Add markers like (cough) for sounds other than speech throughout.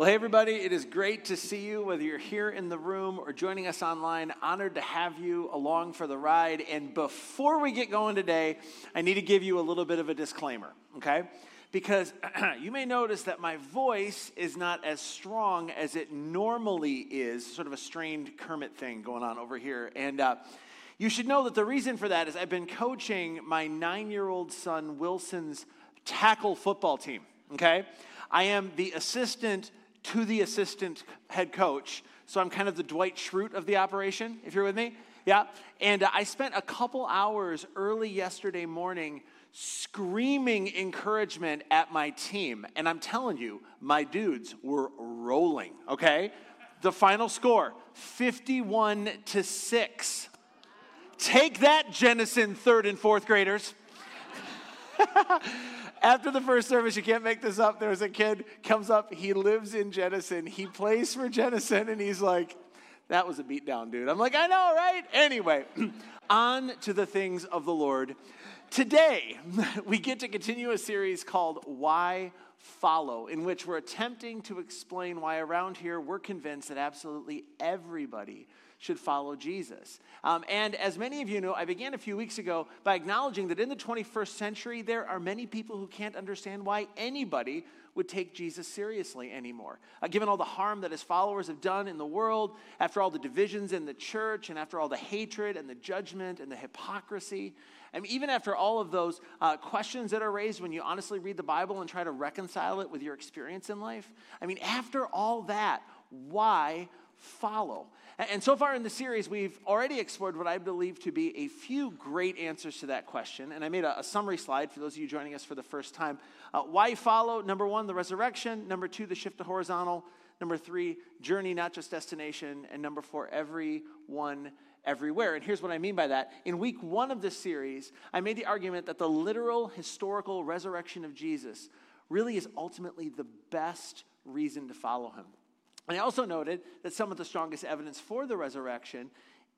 Well, hey, everybody, it is great to see you, whether you're here in the room or joining us online. Honored to have you along for the ride. And before we get going today, I need to give you a little bit of a disclaimer, okay? Because (clears throat) you may notice that my voice is not as strong as it normally is, sort of a strained Kermit thing going on over here. And uh, you should know that the reason for that is I've been coaching my nine year old son Wilson's tackle football team, okay? I am the assistant to the assistant head coach. So I'm kind of the Dwight Schrute of the operation, if you're with me. Yeah. And I spent a couple hours early yesterday morning screaming encouragement at my team. And I'm telling you, my dudes were rolling, okay? The final score 51 to 6. Take that, Jenison third and fourth graders. (laughs) after the first service, you can't make this up. There was a kid comes up. He lives in Jenison. He plays for Jenison, and he's like, "That was a beatdown, dude." I'm like, "I know, right?" Anyway, (clears throat) on to the things of the Lord. Today, (laughs) we get to continue a series called "Why Follow," in which we're attempting to explain why around here we're convinced that absolutely everybody should follow Jesus. Um, and as many of you know, I began a few weeks ago by acknowledging that in the 21st century, there are many people who can't understand why anybody would take Jesus seriously anymore. Uh, given all the harm that his followers have done in the world, after all the divisions in the church, and after all the hatred and the judgment and the hypocrisy, and even after all of those uh, questions that are raised when you honestly read the Bible and try to reconcile it with your experience in life, I mean, after all that, why follow? And so far in the series, we've already explored what I believe to be a few great answers to that question. And I made a, a summary slide for those of you joining us for the first time. Uh, why follow? Number one, the resurrection. Number two, the shift to horizontal. Number three, journey, not just destination. And number four, everyone everywhere. And here's what I mean by that. In week one of this series, I made the argument that the literal historical resurrection of Jesus really is ultimately the best reason to follow him. I also noted that some of the strongest evidence for the resurrection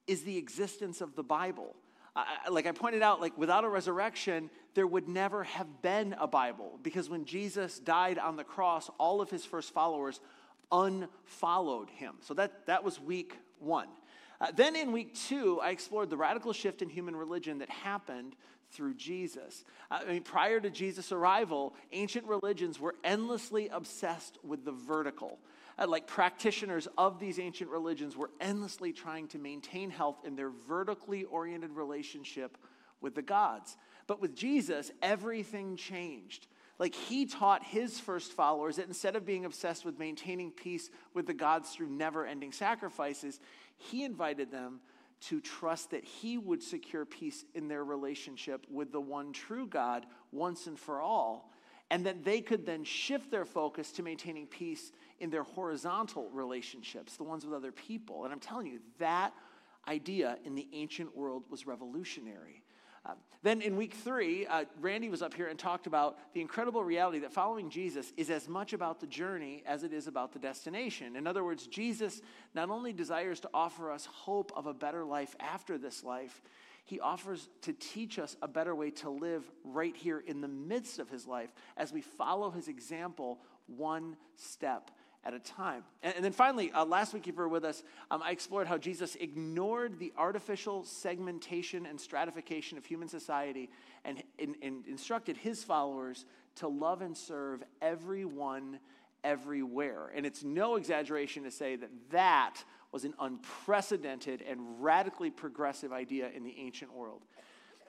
is the existence of the Bible. I, like I pointed out, like without a resurrection, there would never have been a Bible because when Jesus died on the cross, all of his first followers unfollowed him. So that, that was week one. Uh, then in week two, I explored the radical shift in human religion that happened through Jesus. Uh, I mean, prior to Jesus' arrival, ancient religions were endlessly obsessed with the vertical uh, like practitioners of these ancient religions were endlessly trying to maintain health in their vertically oriented relationship with the gods. But with Jesus, everything changed. Like he taught his first followers that instead of being obsessed with maintaining peace with the gods through never ending sacrifices, he invited them to trust that he would secure peace in their relationship with the one true God once and for all, and that they could then shift their focus to maintaining peace in their horizontal relationships, the ones with other people. And I'm telling you, that idea in the ancient world was revolutionary. Uh, then in week three, uh, Randy was up here and talked about the incredible reality that following Jesus is as much about the journey as it is about the destination. In other words, Jesus not only desires to offer us hope of a better life after this life, he offers to teach us a better way to live right here in the midst of his life as we follow his example one step at a time. And, and then finally, uh, last week, if you were with us, um, I explored how Jesus ignored the artificial segmentation and stratification of human society and, and, and instructed his followers to love and serve everyone everywhere. And it's no exaggeration to say that that was an unprecedented and radically progressive idea in the ancient world.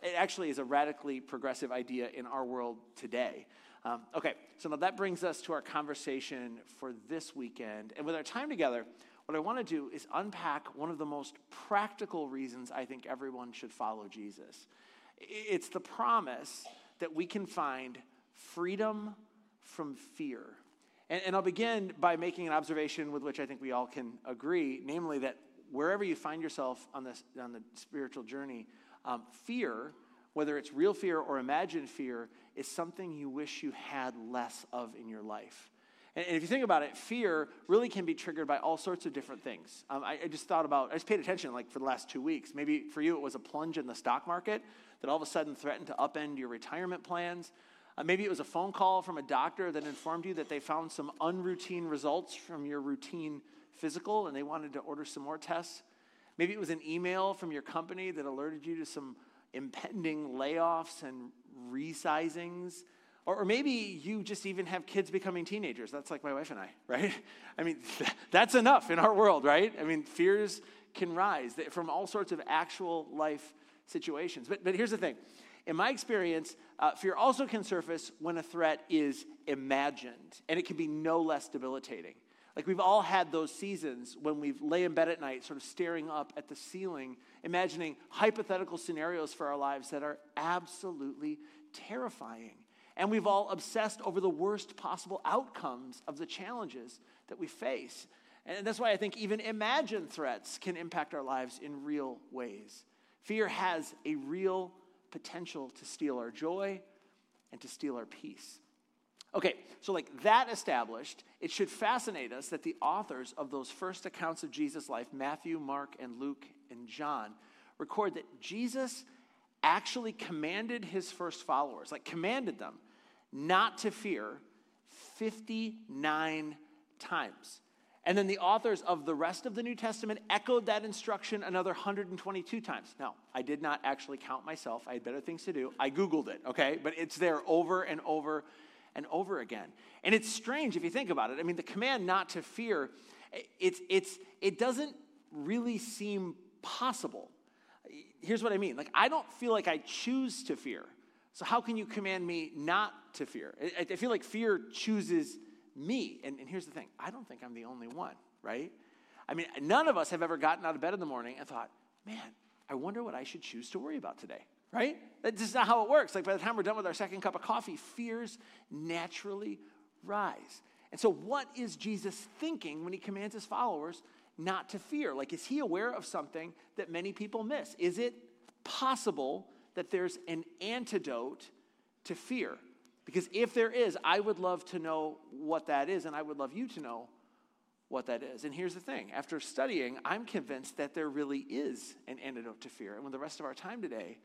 It actually is a radically progressive idea in our world today. Um, okay, so now that brings us to our conversation for this weekend. And with our time together, what I want to do is unpack one of the most practical reasons I think everyone should follow Jesus. It's the promise that we can find freedom from fear. And, and, I'll begin by making an observation with which I think we all can agree, namely that wherever you find yourself on, this, on the spiritual journey, um, fear, whether it's real fear or imagined fear, is something you wish you had less of in your life. And if you think about it, fear really can be triggered by all sorts of different things. Um, I, I, just thought about, I just paid attention like for the last two weeks. Maybe for you it was a plunge in the stock market that all of a sudden threatened to upend your retirement plans. Uh, maybe it was a phone call from a doctor that informed you that they found some unroutine results from your routine physical and they wanted to order some more tests. Maybe it was an email from your company that alerted you to some impending layoffs and resizings. Or, or maybe you just even have kids becoming teenagers. That's like my wife and I, (laughs) right? I mean, (laughs) that's enough in our world, right? I mean, fears can rise from all sorts of actual life situations. But, but here's the thing in my experience, uh, fear also can surface when a threat is imagined, and it can be no less debilitating. Like we've all had those seasons when we've lay in bed at night, sort of staring up at the ceiling, imagining hypothetical scenarios for our lives that are absolutely terrifying. And we've all obsessed over the worst possible outcomes of the challenges that we face. And that's why I think even imagined threats can impact our lives in real ways. Fear has a real potential to steal our joy and to steal our peace. Okay, so like that established, it should fascinate us that the authors of those first accounts of Jesus' life, Matthew, Mark, and Luke, and John, record that Jesus actually commanded his first followers, like commanded them, not to fear 59 times. And then the authors of the rest of the New Testament echoed that instruction another 122 times. Now, I did not actually count myself. I had better things to do. I Googled it, okay? But it's there over and over and over again. And it's strange if you think about it. I mean, the command not to fear, it's, it's, it doesn't really seem possible. Here's what I mean like, I don't feel like I choose to fear. So, how can you command me not to fear? I, I feel like fear chooses me. And, and here's the thing I don't think I'm the only one, right? I mean, none of us have ever gotten out of bed in the morning and thought, man, I wonder what I should choose to worry about today, right? That's just not how it works. Like by the time we're done with our second cup of coffee, fears naturally rise. And so, what is Jesus thinking when he commands his followers not to fear? Like, is he aware of something that many people miss? Is it possible that there's an antidote to fear? Because if there is, I would love to know what that is, and I would love you to know what that is. And here's the thing after studying, I'm convinced that there really is an antidote to fear. And with the rest of our time today,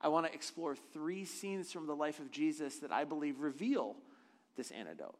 I want to explore three scenes from the life of Jesus that I believe reveal this antidote.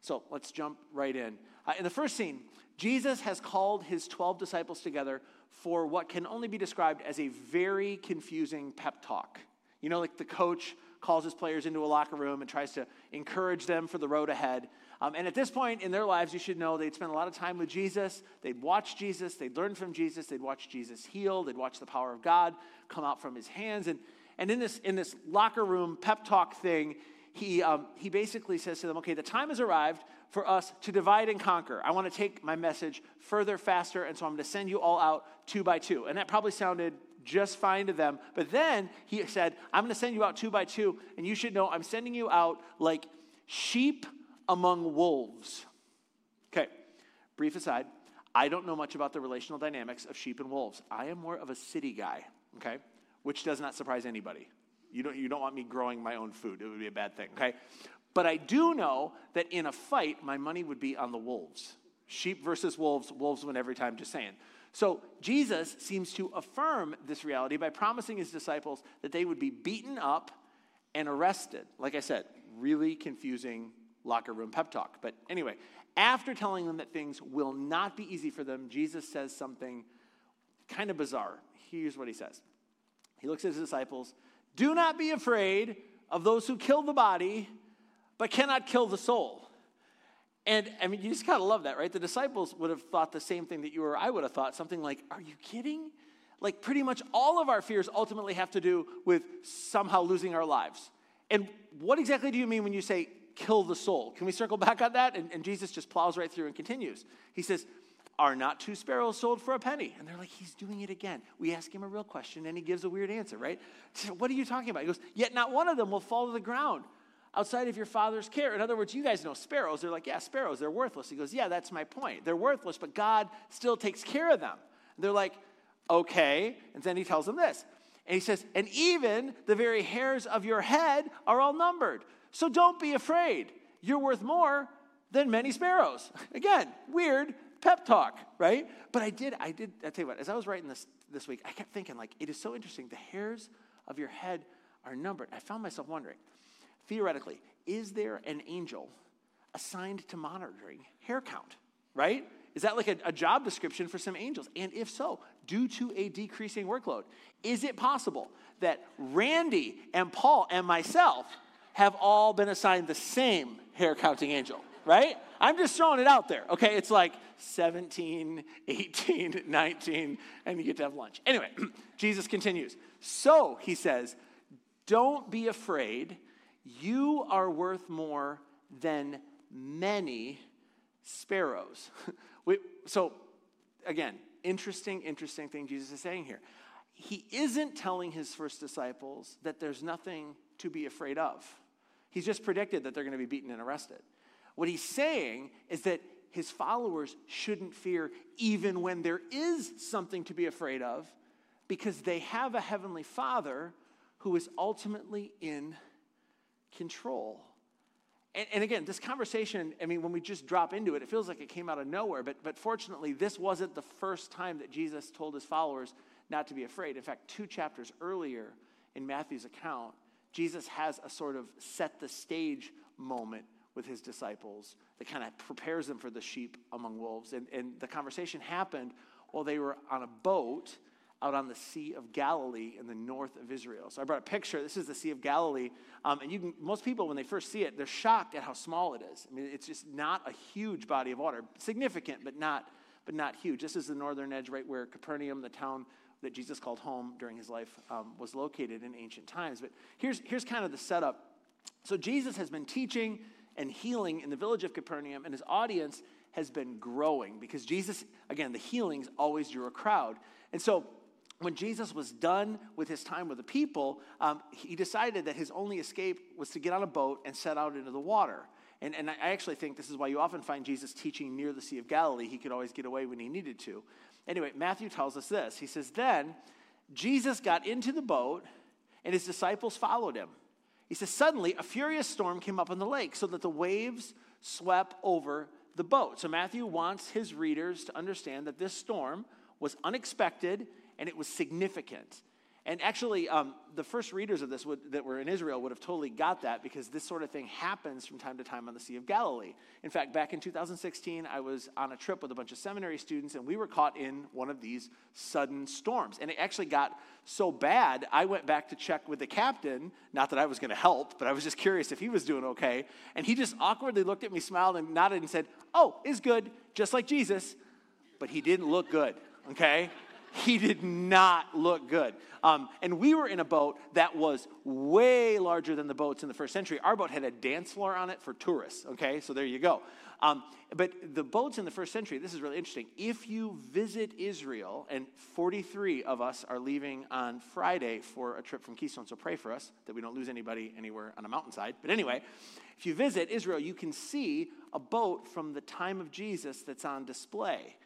So let's jump right in. Uh, in the first scene, Jesus has called his 12 disciples together for what can only be described as a very confusing pep talk. You know, like the coach calls his players into a locker room and tries to encourage them for the road ahead. Um, and at this point in their lives, you should know they'd spent a lot of time with Jesus. They'd watch Jesus. They'd learn from Jesus. They'd watch Jesus heal. They'd watch the power of God come out from his hands. And, and in, this, in this locker room pep talk thing, he, um, he basically says to them, okay, the time has arrived for us to divide and conquer. I want to take my message further, faster, and so I'm going to send you all out two by two. And that probably sounded just fine to them. But then he said, I'm going to send you out two by two, and you should know I'm sending you out like sheep among wolves. Okay, brief aside. I don't know much about the relational dynamics of sheep and wolves. I am more of a city guy, okay, which does not surprise anybody. You don't, you don't want me growing my own food, it would be a bad thing, okay? But I do know that in a fight, my money would be on the wolves. Sheep versus wolves, wolves win every time, just saying. So Jesus seems to affirm this reality by promising his disciples that they would be beaten up and arrested. Like I said, really confusing locker room pep talk. But anyway, after telling them that things will not be easy for them, Jesus says something kind of bizarre. Here's what he says He looks at his disciples Do not be afraid of those who kill the body, but cannot kill the soul. And I mean, you just kind of love that, right? The disciples would have thought the same thing that you or I would have thought something like, Are you kidding? Like, pretty much all of our fears ultimately have to do with somehow losing our lives. And what exactly do you mean when you say kill the soul? Can we circle back on that? And, and Jesus just plows right through and continues. He says, Are not two sparrows sold for a penny? And they're like, He's doing it again. We ask him a real question and he gives a weird answer, right? So what are you talking about? He goes, Yet not one of them will fall to the ground outside of your father's care. In other words, you guys know sparrows. They're like, yeah, sparrows, they're worthless. He goes, yeah, that's my point. They're worthless, but God still takes care of them. And they're like, okay. And then he tells them this. And he says, and even the very hairs of your head are all numbered. So don't be afraid. You're worth more than many sparrows. (laughs) Again, weird pep talk, right? But I did, I did, I tell you what, as I was writing this this week, I kept thinking, like, it is so interesting. The hairs of your head are numbered. I found myself wondering, theoretically, is there an angel assigned to monitoring hair count, right? Is that like a, a, job description for some angels? And if so, due to a decreasing workload, is it possible that Randy and Paul and myself have all been assigned the same hair counting angel, right? I'm just throwing it out there, okay? It's like 17, 18, (laughs) 19, and you get to have lunch. Anyway, (clears throat) Jesus continues. So, he says, don't be afraid. You are worth more than many sparrows. (laughs) so, again, interesting, interesting thing Jesus is saying here. He isn't telling his first disciples that there's nothing to be afraid of. He's just predicted that they're going to be beaten and arrested. What he's saying is that his followers shouldn't fear even when there is something to be afraid of because they have a heavenly father who is ultimately in control. And, and, again, this conversation, I mean, when we just drop into it, it feels like it came out of nowhere. But, but fortunately, this wasn't the first time that Jesus told his followers not to be afraid. In fact, two chapters earlier in Matthew's account, Jesus has a sort of set the stage moment with his disciples that kind of prepares them for the sheep among wolves. And, and the conversation happened while they were on a boat out on the Sea of Galilee in the north of Israel. So I brought a picture. This is the Sea of Galilee. Um, and you can, most people, when they first see it, they're shocked at how small it is. I mean, it's just not a huge body of water. Significant, but not, but not huge. This is the northern edge, right where Capernaum, the town that Jesus called home during his life, um, was located in ancient times. But here's, here's kind of the setup. So Jesus has been teaching and healing in the village of Capernaum, and his audience has been growing because Jesus, again, the healings always drew a crowd. And so when Jesus was done with his time with the people, um, he decided that his only escape was to get on a boat and set out into the water. And, and I actually think this is why you often find Jesus teaching near the Sea of Galilee. He could always get away when he needed to. Anyway, Matthew tells us this. He says, Then Jesus got into the boat, and his disciples followed him. He says, Suddenly, a furious storm came up on the lake, so that the waves swept over the boat. So Matthew wants his readers to understand that this storm was unexpected and it was significant. And actually, um, the first readers of this would, that were in Israel would have totally got that because this sort of thing happens from time to time on the Sea of Galilee. In fact, back in 2016, I was on a trip with a bunch of seminary students, and we were caught in one of these sudden storms. And it actually got so bad, I went back to check with the captain. Not that I was going to help, but I was just curious if he was doing okay. And he just awkwardly looked at me, smiled, and nodded and said, Oh, is good, just like Jesus. But he didn't look good, okay? He did not look good. Um, and we were in a boat that was way larger than the boats in the first century. Our boat had a dance floor on it for tourists, okay? So there you go. Um, but the boats in the first century, this is really interesting. If you visit Israel, and 43 of us are leaving on Friday for a trip from Keystone, so pray for us that we don't lose anybody anywhere on a mountainside. But anyway, if you visit Israel, you can see a boat from the time of Jesus that's on display.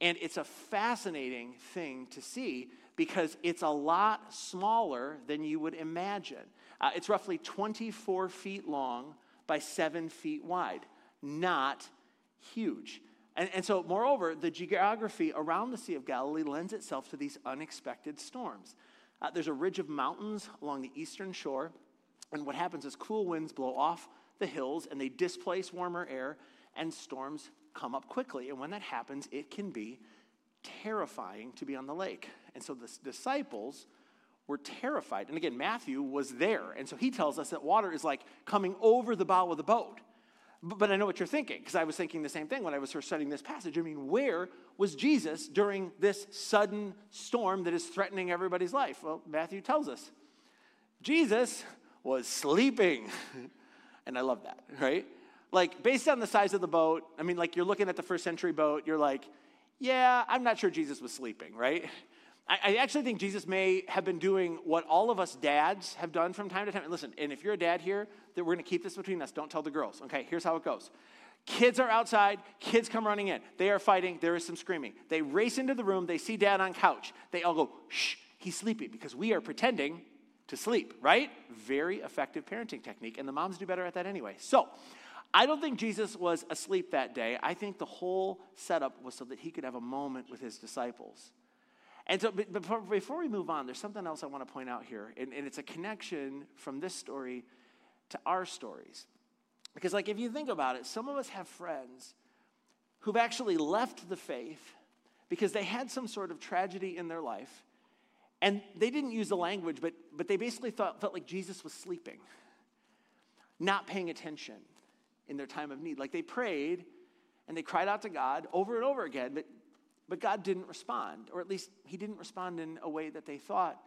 And it's a fascinating thing to see because it's a lot smaller than you would imagine. Uh, it's roughly 24 feet long by seven feet wide. Not huge. And, and so, moreover, the geography around the Sea of Galilee lends itself to these unexpected storms. Uh, there's a ridge of mountains along the eastern shore, and what happens is cool winds blow off the hills and they displace warmer air, and storms come up quickly. And when that happens, it can be terrifying to be on the lake. And so the disciples were terrified. And again, Matthew was there. And so he tells us that water is like coming over the bow of the boat. But I know what you're thinking, because I was thinking the same thing when I was first studying this passage. I mean, where was Jesus during this sudden storm that is threatening everybody's life? Well, Matthew tells us Jesus was sleeping. (laughs) and I love that, right? Like based on the size of the boat, I mean, like you're looking at the first century boat, you're like, yeah, I'm not sure Jesus was sleeping, right? I, actually think Jesus may have been doing what all of us dads have done from time to time. And listen, and if you're a dad here, that we're gonna keep this between us. Don't tell the girls. Okay, here's how it goes. Kids are outside, kids come running in. They are fighting, there is some screaming. They race into the room, they see dad on couch. They all go, shh, he's sleeping because we are pretending to sleep, right? Very effective parenting technique, and the moms do better at that anyway. So, I don't think Jesus was asleep that day. I think the whole setup was so that he could have a moment with his disciples. And so, before we move on, there's something else I want to point out here, and, and it's a connection from this story to our stories. Because, like, if you think about it, some of us have friends who've actually left the faith because they had some sort of tragedy in their life. And they didn't use the language, but, but they basically thought, felt like Jesus was sleeping, not paying attention in their time of need. Like they prayed and they cried out to God over and over again, but, but God didn't respond, or at least He didn't respond in a way that they thought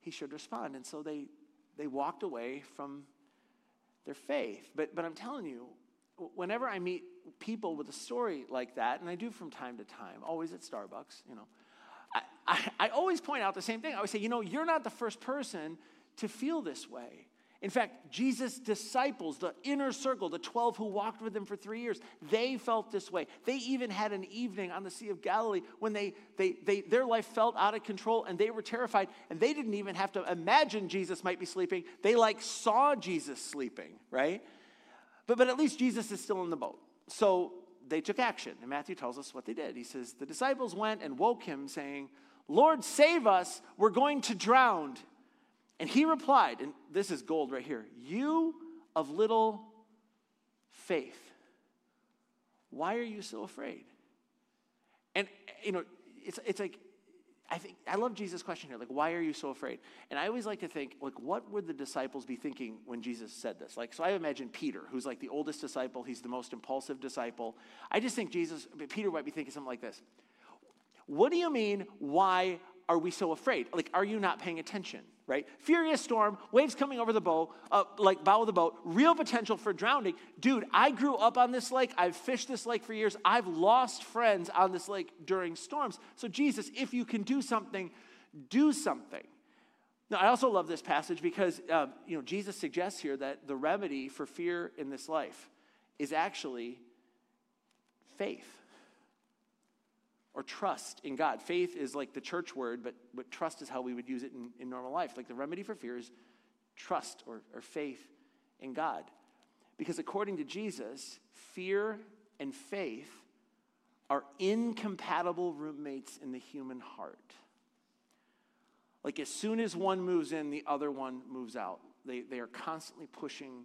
He should respond. And so they, they walked away from their faith. But, but I'm telling you, whenever I meet people with a story like that, and I do from time to time, always at Starbucks, you know, I, I, I always point out the same thing. I always say, you know, you're not the first person to feel this way. In fact, Jesus' disciples, the inner circle, the 12 who walked with him for three years, they felt this way. They even had an evening on the Sea of Galilee when they, they, they, their life felt out of control and they were terrified. And they didn't even have to imagine Jesus might be sleeping. They like saw Jesus sleeping, right? But, but at least Jesus is still in the boat. So they took action. And Matthew tells us what they did. He says, The disciples went and woke him, saying, Lord, save us, we're going to drown. And he replied, and this is gold right here You of little faith, why are you so afraid? And, you know, it's, it's like, I think I love Jesus' question here. Like, why are you so afraid? And I always like to think, like, what would the disciples be thinking when Jesus said this? Like, so I imagine Peter, who's like the oldest disciple, he's the most impulsive disciple. I just think Jesus, Peter might be thinking something like this. What do you mean, why are we so afraid? Like, are you not paying attention? Right? Furious storm, waves coming over the bow, uh, like bow of the boat, real potential for drowning. Dude, I grew up on this lake. I've fished this lake for years. I've lost friends on this lake during storms. So, Jesus, if you can do something, do something. Now, I also love this passage because, uh, you know, Jesus suggests here that the remedy for fear in this life is actually faith or trust in God. Faith is like the church word, but, but trust is how we would use it in, in normal life. Like the remedy for fear is trust or, or faith in God. Because according to Jesus, fear and faith are incompatible roommates in the human heart. Like as soon as one moves in, the other one moves out. They, they are constantly pushing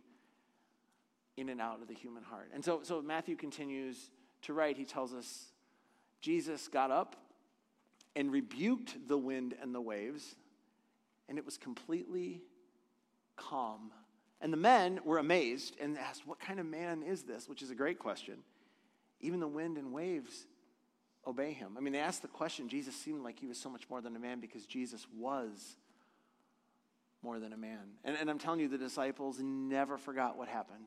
in and out of the human heart. And so, so Matthew continues to write, he tells us Jesus got up and rebuked the wind and the waves, and it was completely calm. And the men were amazed and asked, What kind of man is this? Which is a great question. Even the wind and waves obey him. I mean, they asked the question. Jesus seemed like he was so much more than a man because Jesus was more than a man. And, and I'm telling you, the disciples never forgot what happened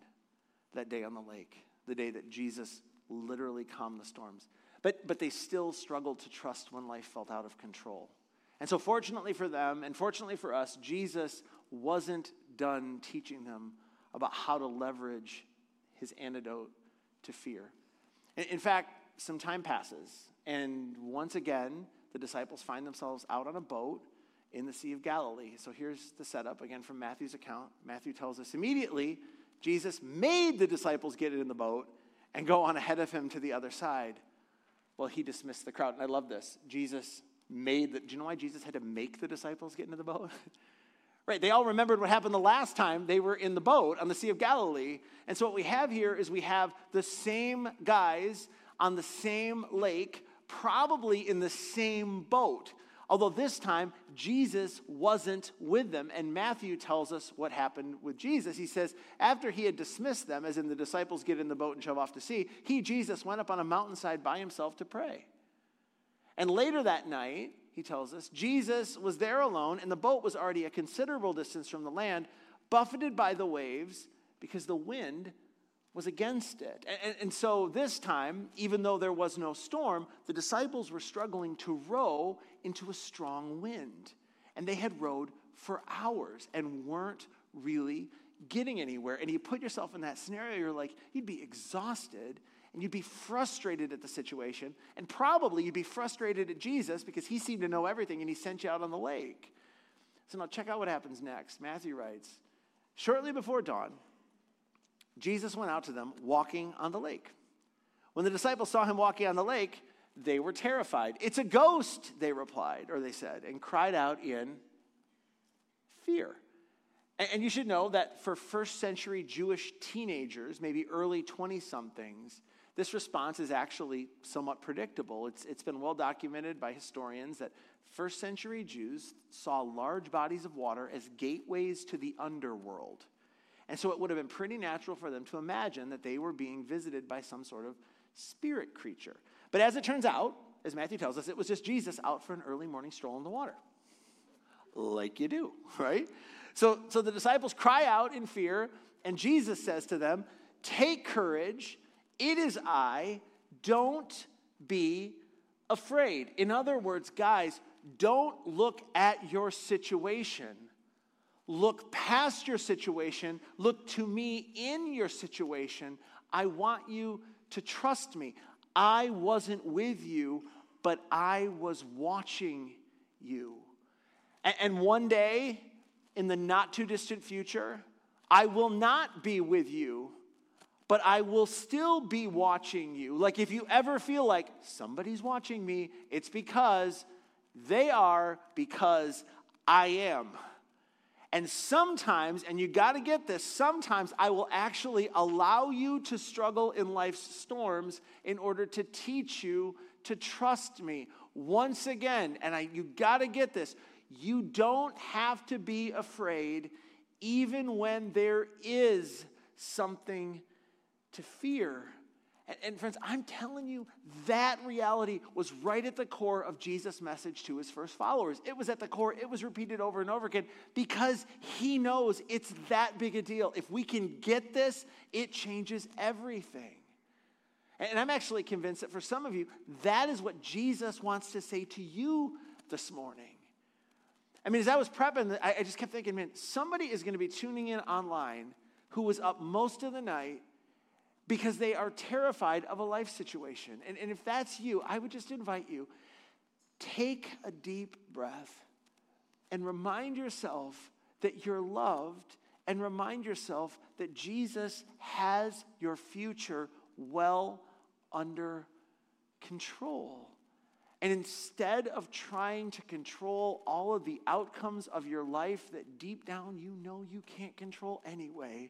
that day on the lake, the day that Jesus literally calmed the storms. But, but they still struggled to trust when life felt out of control. And so, fortunately for them, and fortunately for us, Jesus wasn't done teaching them about how to leverage his antidote to fear. In, fact, some time passes, and once again, the disciples find themselves out on a boat in the Sea of Galilee. So here's the setup again from Matthew's account. Matthew tells us immediately Jesus made the disciples get in the boat and go on ahead of him to the other side well, he dismissed the crowd. And I love this. Jesus made the, do you know why Jesus had to make the disciples get into the boat? (laughs) right, they all remembered what happened the last time they were in the boat on the Sea of Galilee. And so what we have here is we have the same guys on the same lake, probably in the same boat. Although this time, Jesus wasn't with them. And Matthew tells us what happened with Jesus. He says, after he had dismissed them, as in the disciples get in the boat and shove off to sea, he, Jesus, went up on a mountainside by himself to pray. And later that night, he tells us, Jesus was there alone, and the boat was already a considerable distance from the land, buffeted by the waves because the wind was against it. And, and, so this time, even though there was no storm, the disciples were struggling to row into a strong wind. And they had rowed for hours and weren't really getting anywhere. And you put yourself in that scenario, you're like, you'd be exhausted and you'd be frustrated at the situation. And probably you'd be frustrated at Jesus because he seemed to know everything and he sent you out on the lake. So now check out what happens next. Matthew writes Shortly before dawn, Jesus went out to them walking on the lake. When the disciples saw him walking on the lake, they were terrified. It's a ghost, they replied, or they said, and cried out in fear. And you should know that for first century Jewish teenagers, maybe early 20 somethings, this response is actually somewhat predictable. It's, it's been well documented by historians that first century Jews saw large bodies of water as gateways to the underworld. And so it would have been pretty natural for them to imagine that they were being visited by some sort of spirit creature. But as it turns out, as Matthew tells us, it was just Jesus out for an early morning stroll in the water. Like you do, (laughs) right? So, so the disciples cry out in fear, and Jesus says to them, Take courage, it is I, don't be afraid. In other words, guys, don't look at your situation Look past your situation. Look to me in your situation. I want you to trust me. I wasn't with you, but I was watching you. And one day, in the not too distant future, I will not be with you, but I will still be watching you. Like if you ever feel like somebody's watching me, it's because they are, because I am. And sometimes, and you got to get this, sometimes I will actually allow you to struggle in life's storms in order to teach you to trust me. Once again, and I, you got to get this, you don't have to be afraid even when there is something to fear. And, and, friends, I'm telling you, that reality was right at the core of Jesus' message to his first followers. It was at the core, it was repeated over and over again because he knows it's that big a deal. If we can get this, it changes everything. And I'm actually convinced that for some of you, that is what Jesus wants to say to you this morning. I mean, as I was prepping, I just kept thinking, man, somebody is going to be tuning in online who was up most of the night because they are terrified of a life situation. And, and if that's you, I would just invite you take a deep breath and remind yourself that you're loved and remind yourself that Jesus has your future well under control. And instead of trying to control all of the outcomes of your life that deep down you know you can't control anyway,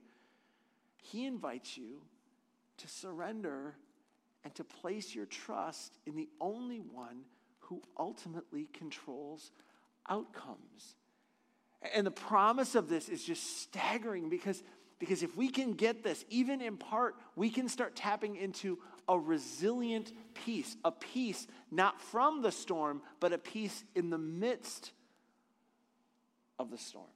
He invites you to surrender and to place your trust in the only one who ultimately controls outcomes. And the promise of this is just staggering because, because if we can get this, even in part, we can start tapping into a resilient peace, a peace not from the storm, but a peace in the midst of the storm.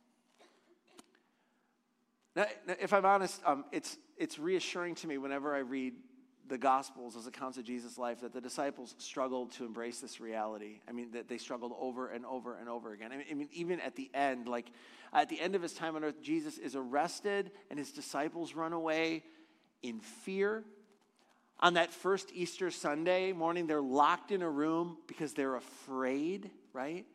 Now, if I'm honest, um, it's, it's reassuring to me whenever I read the Gospels as accounts of Jesus' life that the disciples struggled to embrace this reality. I mean, that they struggled over and over and over again. I mean, even at the end, like at the end of his time on earth, Jesus is arrested and his disciples run away in fear. On that first Easter Sunday morning, they're locked in a room because they're afraid, right?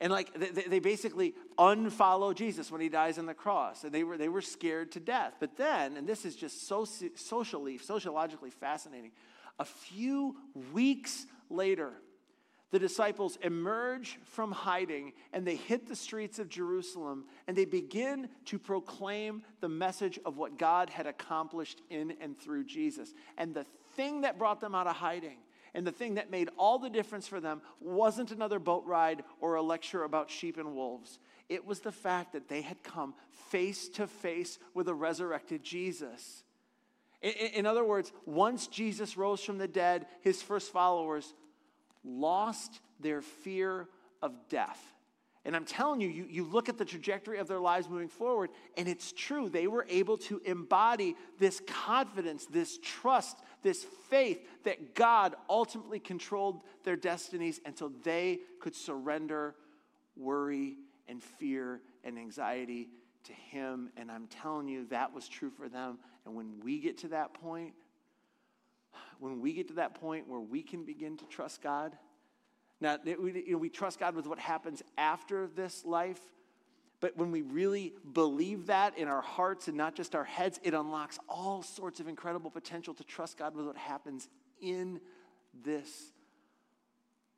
And like they, they basically unfollow Jesus when he dies on the cross. And they were, they were scared to death. But then, and this is just so socially, sociologically fascinating, a few weeks later, the disciples emerge from hiding and they hit the streets of Jerusalem and they begin to proclaim the message of what God had accomplished in and through Jesus. And the thing that brought them out of hiding and the thing that made all the difference for them wasn't another boat ride or a lecture about sheep and wolves. It was the fact that they had come face to face with a resurrected Jesus. In, other words, once Jesus rose from the dead, his first followers lost their fear of death. And I'm telling you, you, you look at the trajectory of their lives moving forward, and it's true. They were able to embody this confidence, this trust, this faith that God ultimately controlled their destinies until they could surrender worry and fear and anxiety to Him. And I'm telling you, that was true for them. And when we get to that point, when we get to that point where we can begin to trust God, now, we, you know, we trust God with what happens after this life, but when we really believe that in our hearts and not just our heads, it unlocks all sorts of incredible potential to trust God with what happens in this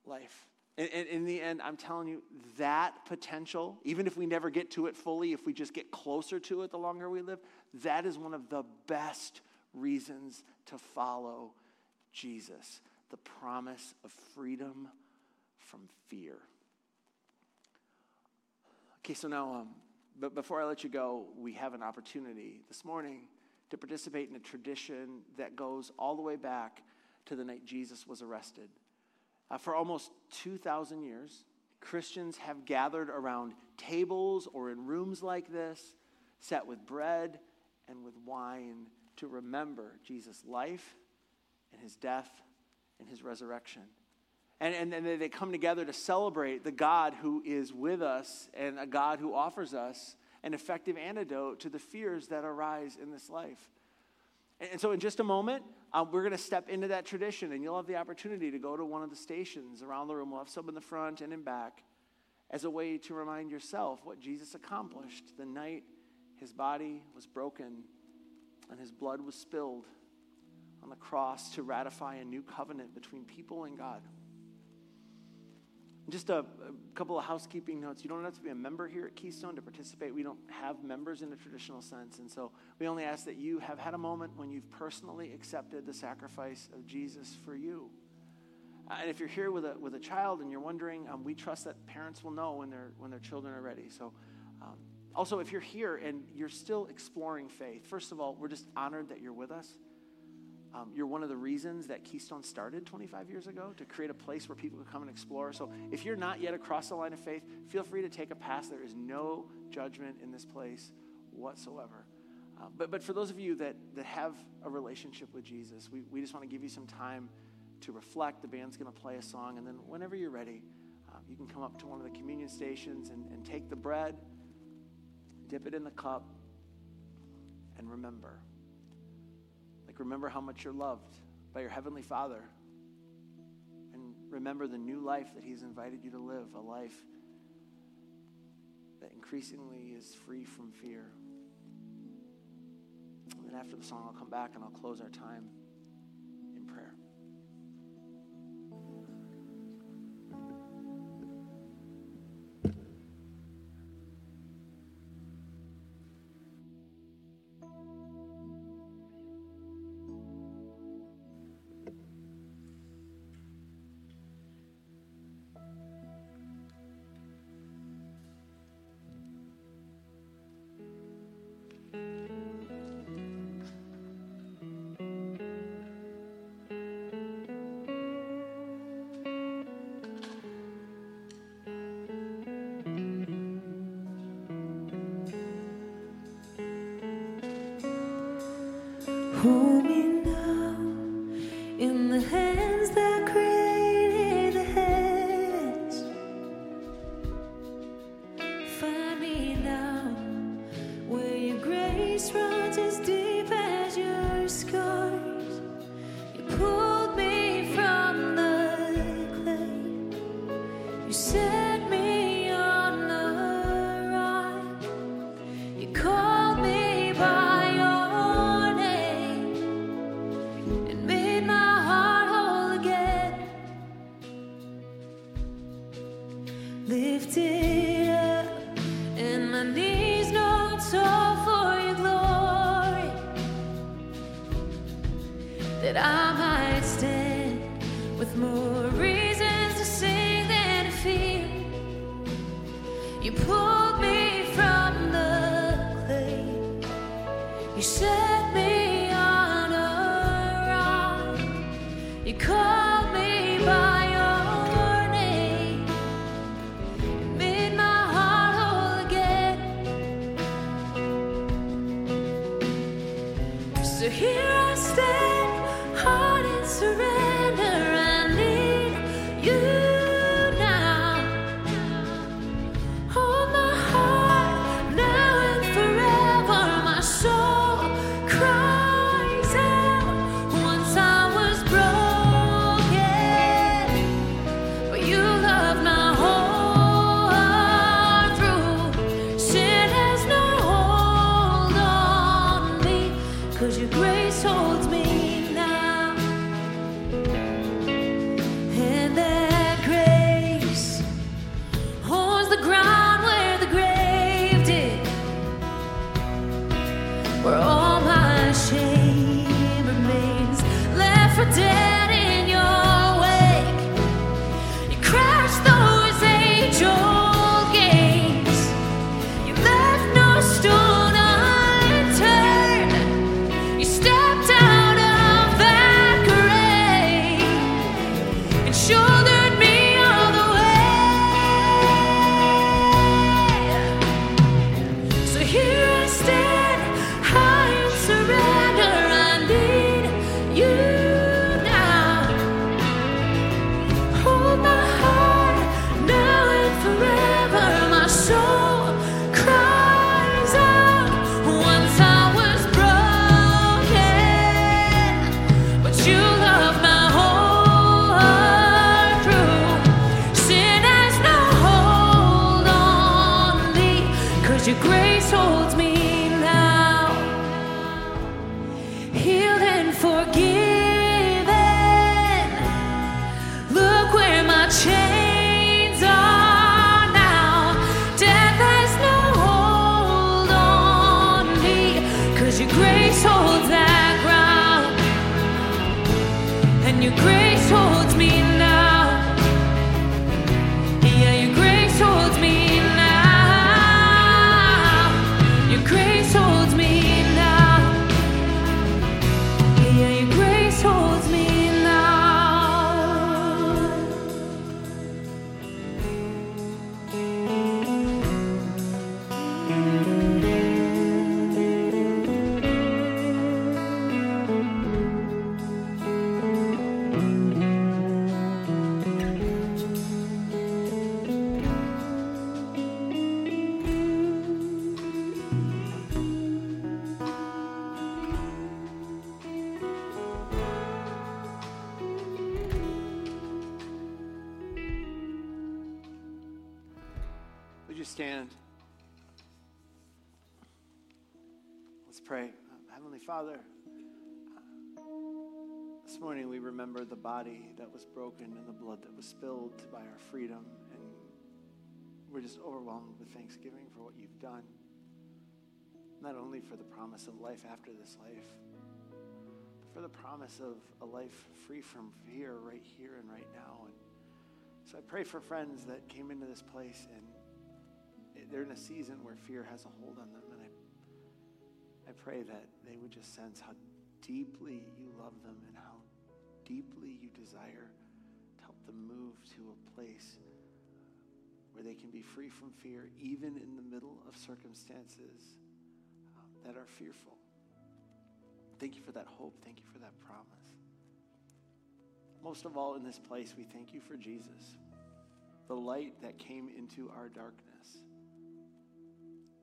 life. And, and in the end, I'm telling you, that potential, even if we never get to it fully, if we just get closer to it the longer we live, that is one of the best reasons to follow Jesus the promise of freedom from fear. Okay, so now, um, but before I let you go, we have an opportunity this morning to participate in a tradition that goes all the way back to the night Jesus was arrested. Uh, for almost 2,000 years, Christians have gathered around tables or in rooms like this, set with bread and with wine to remember Jesus' life and his death and his resurrection. And, and, and they come together to celebrate the God who is with us and a God who offers us an effective antidote to the fears that arise in this life. And so, in just a moment, um, we're going to step into that tradition, and you'll have the opportunity to go to one of the stations around the room. We'll have some in the front and in back as a way to remind yourself what Jesus accomplished the night his body was broken and his blood was spilled on the cross to ratify a new covenant between people and God. Just a, a, couple of housekeeping notes. You don't have to be a member here at Keystone to participate. We don't have members in a traditional sense. And so we only ask that you have had a moment when you've personally accepted the sacrifice of Jesus for you. Uh, and if you're here with a, with a child and you're wondering, um, we trust that parents will know when, their when their children are ready. So um, also, if you're here and you're still exploring faith, first of all, we're just honored that you're with us. Um, you're one of the reasons that Keystone started 25 years ago to create a place where people could come and explore. So if you're not yet across the line of faith, feel free to take a pass. There is no judgment in this place whatsoever. Uh, but, but for those of you that, that have a relationship with Jesus, we, we just want to give you some time to reflect. The band's going to play a song, and then whenever you're ready, uh, you can come up to one of the communion stations and, and take the bread, dip it in the cup, and remember remember how much you're loved by your Heavenly Father. And remember the new life that He's invited you to live a life that increasingly is free from fear. And then after the song, I'll come back and I'll close our time Hold You pulled me from the clay. You set Father, this morning we remember the body that was broken and the blood that was spilled buy our freedom. And we're just overwhelmed with thanksgiving for what you've done. Not only for the promise of life after this life, but for the promise of a life free from fear right here and right now. And so I pray for friends that came into this place and they're in a season where fear has a hold on them. And I, I pray that they would just sense how deeply you love them and how deeply you desire to help them move to a place where they can be free from fear, even in the middle of circumstances um, that are fearful. Thank you for that hope. Thank you for that promise. Most of all, in this place, we thank you for Jesus, the light that came into our darkness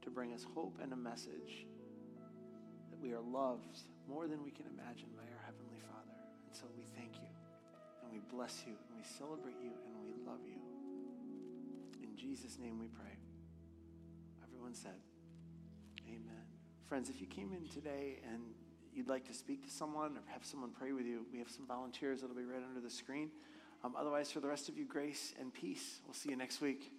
to bring us hope and a message that we are loved more than we can imagine by our Heavenly Father. And so we thank you and we bless you and we celebrate you and we love you. In Jesus' name we pray. Everyone said, Amen. Friends, if you came in today and you'd like to speak to someone or have someone pray with you, we have some volunteers that'll be right under the screen. Um, otherwise, for the rest of you, grace and peace. We'll see you next week.